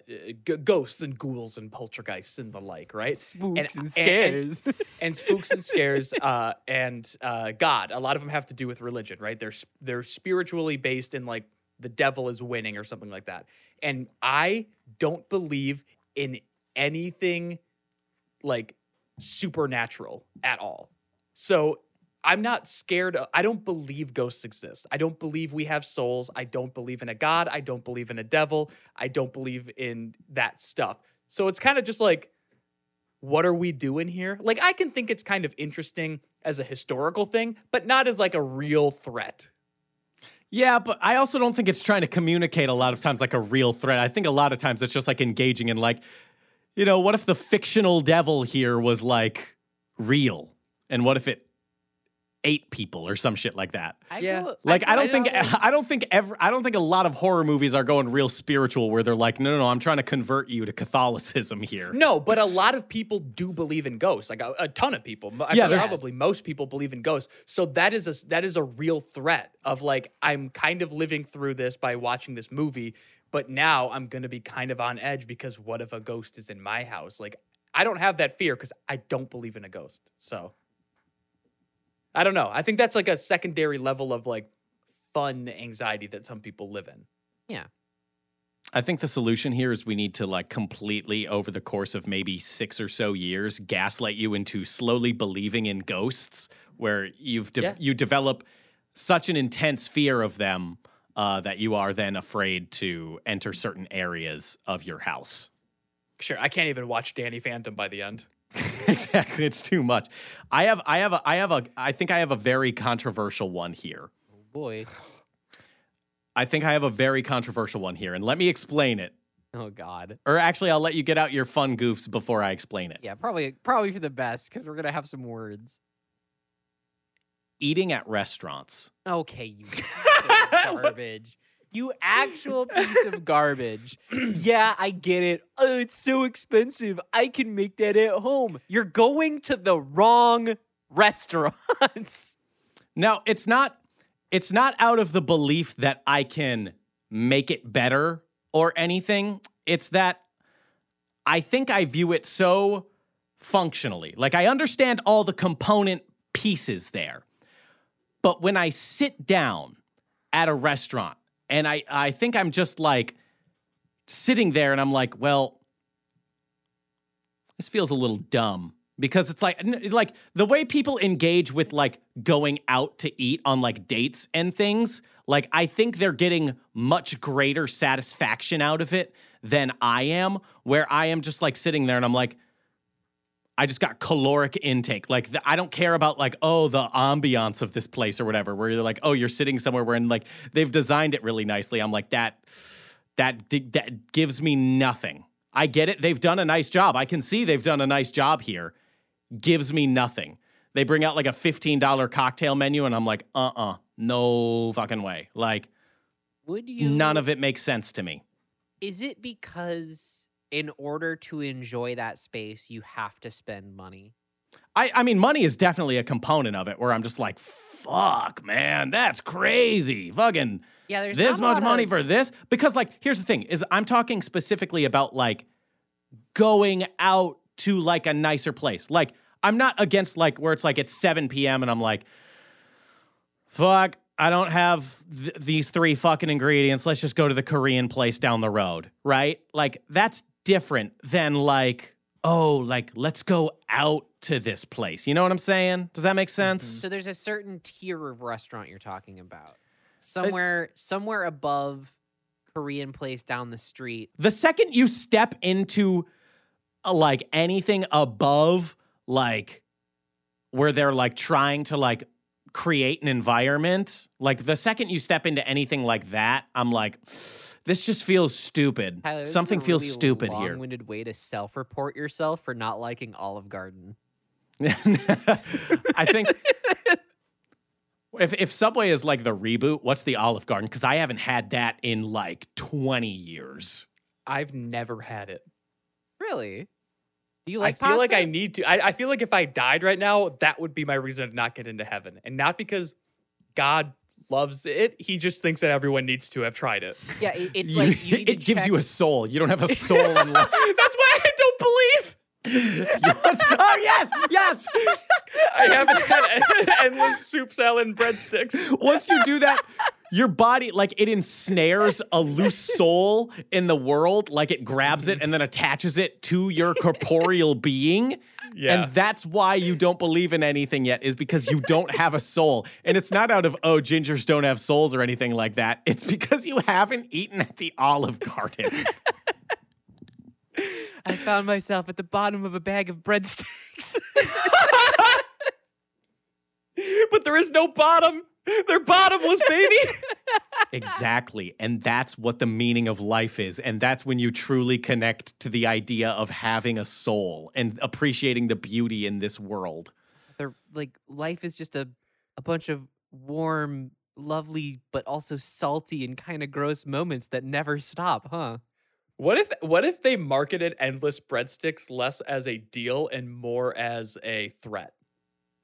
g- ghosts and ghouls and poltergeists and the like right Spooks and and, scares. scares. and spooks and scares uh and uh god a lot of them have to do with religion right they're they're spiritually based in like the devil is winning or something like that and i don't believe in anything like supernatural at all so I'm not scared. Of, I don't believe ghosts exist. I don't believe we have souls. I don't believe in a god. I don't believe in a devil. I don't believe in that stuff. So it's kind of just like, what are we doing here? Like, I can think it's kind of interesting as a historical thing, but not as like a real threat. Yeah, but I also don't think it's trying to communicate a lot of times like a real threat. I think a lot of times it's just like engaging in like, you know, what if the fictional devil here was like real? And what if it ate people or some shit like that? I Yeah. go- Like I, go- don't think go- I don't think ever I don't think a lot of horror movies are going real spiritual where they're like, no, no, no, I'm trying to convert you to Catholicism here. No, but a lot of people do believe in ghosts. Like a, a ton of people. Yeah, there's- probably most people believe in ghosts. So that is a that is a real threat of like I'm kind of living through this by watching this movie, but now I'm going to be kind of on edge because what if a ghost is in my house? Like I don't have that fear because I don't believe in a ghost. So I don't know. I think that's like a secondary level of like fun anxiety that some people live in. Yeah. I think the solution here is we need to like completely over the course of maybe 6 or so years gaslight you into slowly believing in ghosts where you've de- Yeah. you develop such an intense fear of them uh, that you are then afraid to enter certain areas of your house. Sure, I can't even watch Danny Phantom by the end. exactly, it's too much. I have I have a I have a I think I have a very controversial one here. Oh, boy. I think I have a very controversial one here and let me explain it. Oh God. Or actually I'll let you get out your fun goofs before I explain it. Yeah, probably probably for the best because we're gonna have some words. Eating at restaurants. Okay, you garbage. You actual piece of garbage. Yeah, I get it. Oh, it's so expensive. I can make that at home. You're going to the wrong restaurants. Now, it's not it's not out of the belief that I can make it better or anything. It's that I think I view it so functionally. Like I understand all the component pieces there. But when I sit down at a restaurant and I, I think I'm just like sitting there and I'm like, well, this feels a little dumb. Because it's like like the way people engage with like going out to eat on like dates and things like i think they're getting much greater satisfaction out of it than i am where i am just like sitting there and i'm like i just got caloric intake like the, i don't care about like oh the ambiance of this place or whatever where you're like oh you're sitting somewhere where and like they've designed it really nicely i'm like that that that gives me nothing i get it they've done a nice job i can see they've done a nice job here gives me nothing. They bring out like a $15 cocktail menu, and I'm like, uh uh no fucking way. Like, Would you? none of it makes sense to me. Is it because in order to enjoy that space, you have to spend money? I, I mean, money is definitely a component of it where I'm just like, fuck, man, that's crazy. Fucking Yeah, there's this much money of- for this? Because, like, here's the thing is I'm talking specifically about like going out to like a nicer place. Like, I'm not against like where it's like it's 7 p.m. and I'm like, fuck, I don't have th- these three fucking ingredients. Let's just go to the Korean place down the road, right? Like, that's different than like, oh, like, let's go out to this place. You know what I'm saying? Does that make sense? So there's a certain tier of restaurant you're talking Uh, about. Somewhere somewhere above Korean place down the street. The second you step into uh, like anything above like where they're like trying to like create an environment, like the second you step into anything like that, I'm like this just feels stupid. Tyler, Something feels really stupid here. Long-winded way to self-report yourself for not liking Olive Garden. I think if if Subway is like the reboot, what's the Olive Garden? Because I haven't had that in like 20 years. I've never had it. Really? Do you like I feel like I need to. I, I feel like if I died right now, that would be my reason to not get into heaven. And not because God loves it. He just thinks that everyone needs to have tried it. Yeah, it- it's You- like you need it to gives check- you a soul. You don't have a soul unless That's why I don't believe. oh yes, yes. I haven't had endless soup salad and breadsticks. Once you do that, your body like it ensnares a loose soul in the world, like it grabs it and then attaches it to your corporeal being. Yeah. And that's why you don't believe in anything yet, is because you don't have a soul. And it's not out of, oh, gingers don't have souls or anything like that. It's because you haven't eaten at the Olive Garden. I found myself at the bottom of a bag of breadsticks. but there is no bottom. They're bottomless, baby. Exactly. And that's what the meaning of life is. And that's when you truly connect to the idea of having a soul and appreciating the beauty in this world. They're like life is just a a bunch of warm, lovely, but also salty and kind of gross moments that never stop, huh? What if what if they marketed endless breadsticks less as a deal and more as a threat?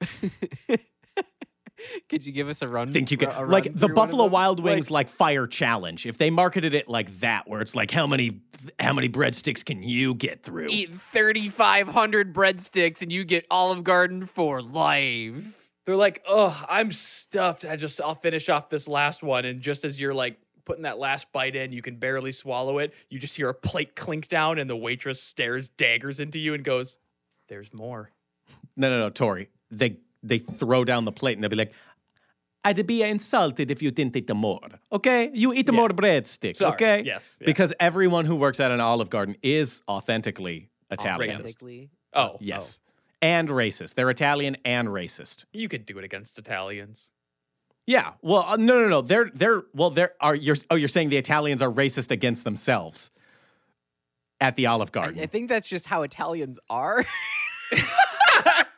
Could you give us a run? think you ru- can like the through one of Buffalo them? Wild Like, Wings like, fire challenge. If they marketed it like that, where it's like how many how many breadsticks can you get through? eat 3,500 breadsticks and you get Olive Garden for life. They're like, oh, I'm stuffed. I just I'll finish off this last one. And just as you're like putting that last bite in, you can barely swallow it. You just hear a plate clink down, and the waitress stares daggers into you and goes, There's more. No, no, no, Tory. They they throw down the plate and they'll be like, I'd be insulted if you didn't eat the more. Okay? You eat the Yeah. more breadsticks, Sorry. okay? Yes. yeah. Because everyone who works at an Olive Garden is authentically Italian. racist. Authentically. oh, Yes. And racist. They're Italian and racist. oh, you could do it against Italians. Yeah. Well, uh, no, no, no. They're they're well, they're are you're oh, you're saying the Italians are racist against themselves at the Olive I, Garden. I think that's just how Italians are.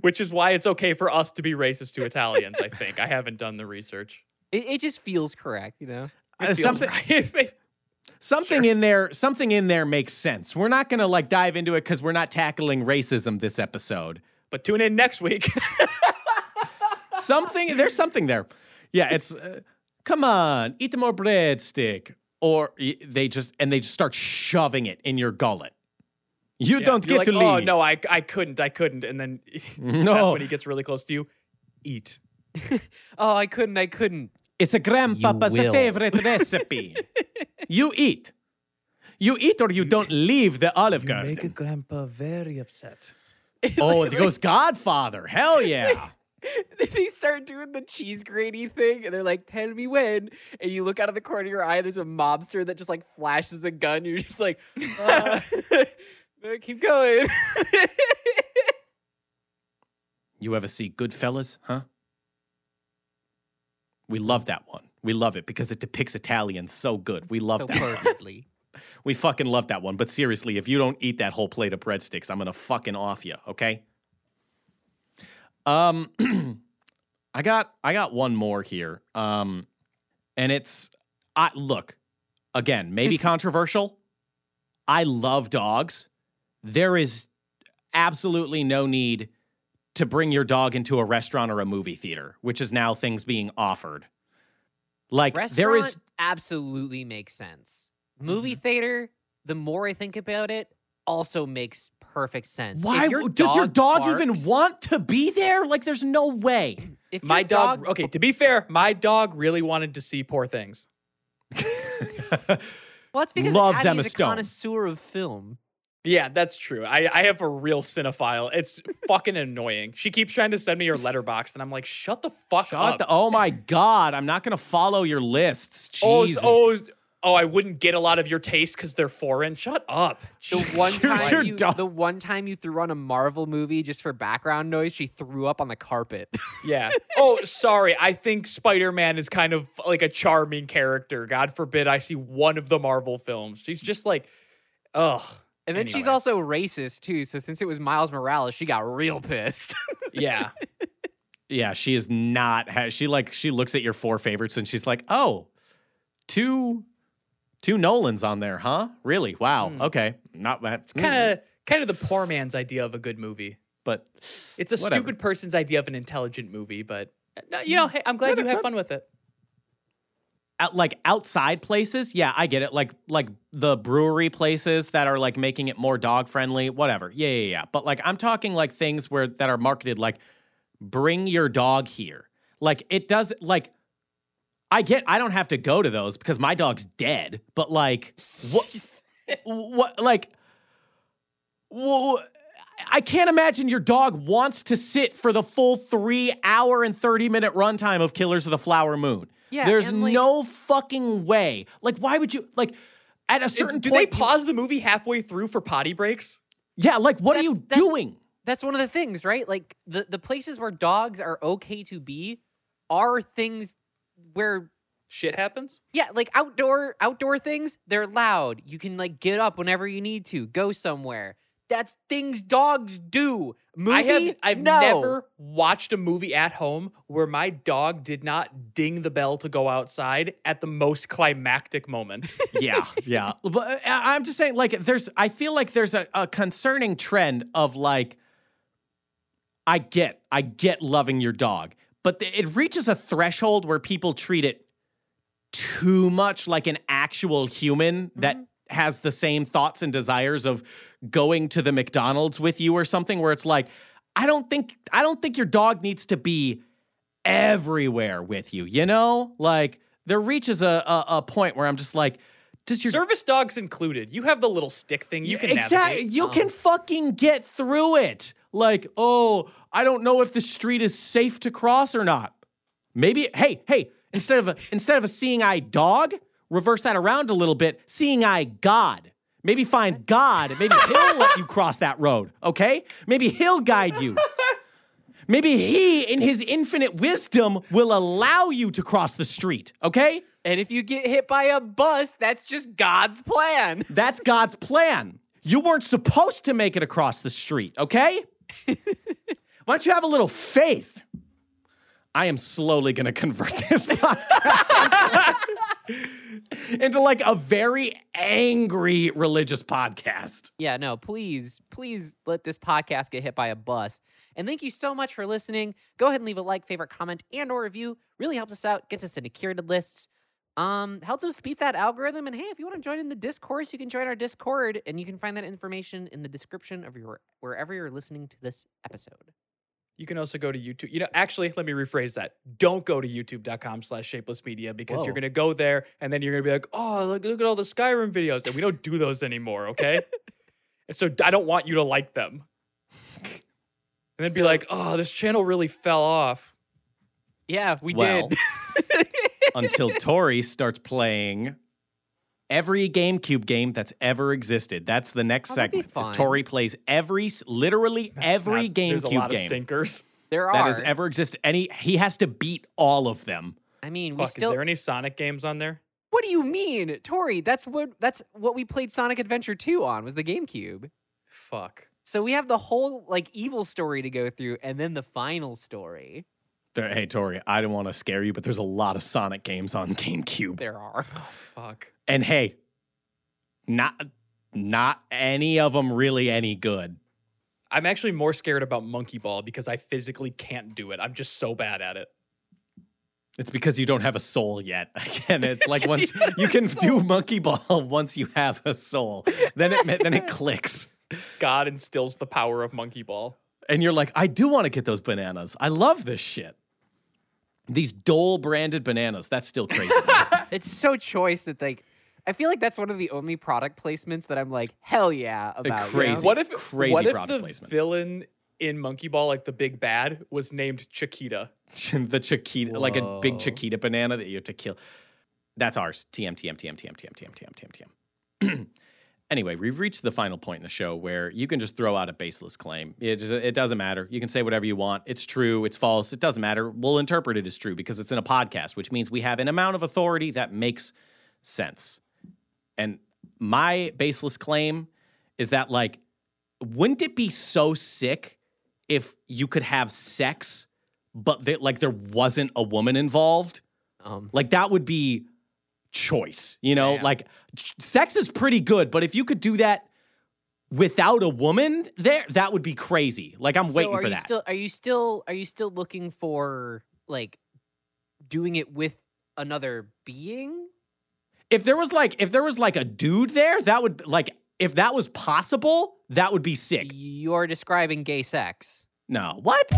Which is why it's okay for us to be racist to Italians, I think. I haven't done the research. It, it just feels correct, you know? It Uh, feels something- right. something in there something in there makes sense. We're not going to like dive into it cuz we're not tackling racism this episode. but tune in next week. something there's something there. Yeah, it's uh, come on, eat the more breadstick. Or they just, and they just start shoving it in your gullet. You Yeah, don't you're get like, to leave. Oh no, I I couldn't, I couldn't, and then that's No. when he gets really close to you. Eat. Oh, I couldn't. I couldn't. It's a grandpapa's favorite recipe. you eat. You eat or you don't leave the Olive Garden. Make a grandpa very upset. oh, it goes Godfather. Hell yeah. they start doing the cheese grainy thing, and they're like, "Tell me when." And you look out of the corner of your eye. There's a mobster that just like flashes a gun. You're just like, uh, "Keep going." You ever see Goodfellas, huh? We love that one. We love it because it depicts Italians so good. We love so that. one. perfectly. We fucking love that one. But seriously, if you don't eat that whole plate of breadsticks, I'm gonna fucking off you, okay? Um I got I got one more here. Um and it's I look, again, maybe controversial. I love dogs. There is absolutely no need to bring your dog into a restaurant or a movie theater, which is now things being offered. Like Restaurant there is absolutely makes sense. Mm-hmm. Movie theater. The more I think about it, also makes perfect sense. Why your does your dog even want to be there? Like, there's no way. If My dog, Okay, to be fair, my dog really wanted to see Poor Things. Well, it's because Loves Abby Emma is a Stone. connoisseur of film. Yeah, that's true. I, I have a real cinephile. It's fucking annoying. She keeps trying to send me her Letterboxd, and I'm like, shut the fuck Shut up. the- oh my god, I'm not gonna follow your lists. oh, Jesus. oh, oh, I wouldn't get a lot of your taste because they're foreign. Shut up. The one Your- time your you, dog- the one time you threw on a Marvel movie just for background noise, she threw up on the carpet. Yeah. Oh, sorry. I think Spider Man is kind of like a charming character. God forbid I see one of the Marvel films. She's just like, ugh. And then she's also racist too. So since it was Miles Morales, she got real pissed. Yeah. yeah, she is not. Ha- she like she looks at your four favorites and she's like, oh, two, two Nolans on there, huh? Really? Wow. Hmm. Okay, not that. It's kind of kind of the poor man's idea of a good movie. but It's a Whatever. stupid person's idea of an intelligent movie, but uh, you know, hey, I'm glad you have fun with it. Out, like outside places, yeah, I get it. Like like the brewery places that are like making it more dog friendly, whatever. Yeah, yeah, yeah. But like I'm talking like things where that are marketed like bring your dog here. Like it does like I get I don't have to go to those because my dog's dead, but like what what like wha- I can't imagine your dog wants to sit for the full three hour and 30 minute runtime of Killers of the Flower Moon. Yeah, There's and, like- no fucking way. Like, why would you, like, at a Is- certain do they point. you- pause the movie halfway through for potty breaks? yeah, like, what are you that's- doing? That's one of the things, right? Like the, the places where dogs are okay to be are things where Shit happens? yeah, like outdoor outdoor things, they're loud. You can like get up whenever you need to, go somewhere. That's things dogs do. Movie? I have I've no. never watched a movie at home where my dog did not ding the bell to go outside at the most climactic moment. yeah, yeah. But uh, I'm just saying, like, there's, I feel like there's a, a concerning trend of like, I get, I get loving your dog, but th- it reaches a threshold where people treat it too much like an actual human that has the same thoughts and desires of going to the McDonald's with you or something where it's like, I don't think, I don't think your dog needs to be everywhere with you, you know? Like, there reaches a, a, a point where I'm just like, does your Service dogs included. You have the little stick thing. You can exactly navigate. you can oh. fucking get through it. Like, oh, I don't know if the street is safe to cross or not. Maybe hey, hey, instead of a instead of a seeing eye dog, reverse that around a little bit. Seeing eye God. Maybe find God. Maybe he'll let you cross that road. Okay? Maybe he'll guide you. Maybe he, in his infinite wisdom, will allow you to cross the street. Okay? And if you get hit by a bus, that's just God's plan. That's God's plan. You weren't supposed to make it across the street, okay? Why don't you have a little faith? I am slowly going to convert this podcast into like a very angry religious podcast. Yeah, no, please, please let this podcast get hit by a bus. And thank you so much for listening. Go ahead and leave a like, favorite, comment, and or review Really helps us out, gets us into curated lists, um, helps us beat that algorithm. And hey, if you want to join in the discourse, you can join our Discord, and you can find that information in the description of your wherever you're listening to this episode. You can also go to YouTube. You know, actually, let me rephrase that. Don't go to youtube.com slash shapeless media because Whoa. you're going to go there and then you're going to be like, oh, look, look at all the Skyrim videos. And we don't do those anymore, okay? and so I don't want you to like them. And then be like, oh, this channel really fell off. Yeah, we Well, did. until Tory starts playing every GameCube game that's ever existed. That's the next Oh, that'd segment. Is fun. Tory plays every, literally That's every not- There's a GameCube lot of game stinkers. there are that has ever existed. Any he, he has to beat all of them. I mean, we Fuck, still. is there any Sonic games on there? What do you mean, Tory? That's what that's what we played Sonic Adventure 2 on was the GameCube. Fuck. So we have the whole like evil story to go through and then the final story. There- Hey, Tory, I don't want to scare you, but there's a lot of Sonic games on GameCube. There are. Oh, fuck. And hey, not not any of them really any good. I'm actually more scared about Monkey Ball because I physically can't do it. I'm just so bad at it. It's because you don't have a soul yet. Again, it's like once you you can do monkey ball once you have a soul. Then it then it clicks. God instills the power of Monkey Ball. And you're like, I do want to get those bananas. I love this shit. These Dole branded bananas. That's still crazy. It's so choice that like I feel like that's one of the only product placements that I'm like, hell yeah, about. you know? What if Crazy what if product the placement. villain in Monkey Ball, like the big bad, was named Chiquita? the Chiquita, like a big Chiquita banana that you have to kill. That's ours. TM, TM, TM, TM, TM, TM, TM, TM, TM. anyway, we've reached the final point in the show where you can just throw out a baseless claim. It, just, it doesn't matter. You can say whatever you want. It's true. It's false. It doesn't matter. We'll interpret it as true because it's in a podcast, which means we have an amount of authority that makes sense. And my baseless claim is that, like, wouldn't it be so sick if you could have sex, but that like there wasn't a woman involved? Um, Like that would be choice, you know? Yeah. Like sex is pretty good, but if you could do that without a woman there, that would be crazy. Like I'm so waiting are for you that. Still, are you still are you still looking for like doing it with another being? if there was like if there was like a dude there, that would like if that was possible, that would be sick. You're describing gay sex. No. What?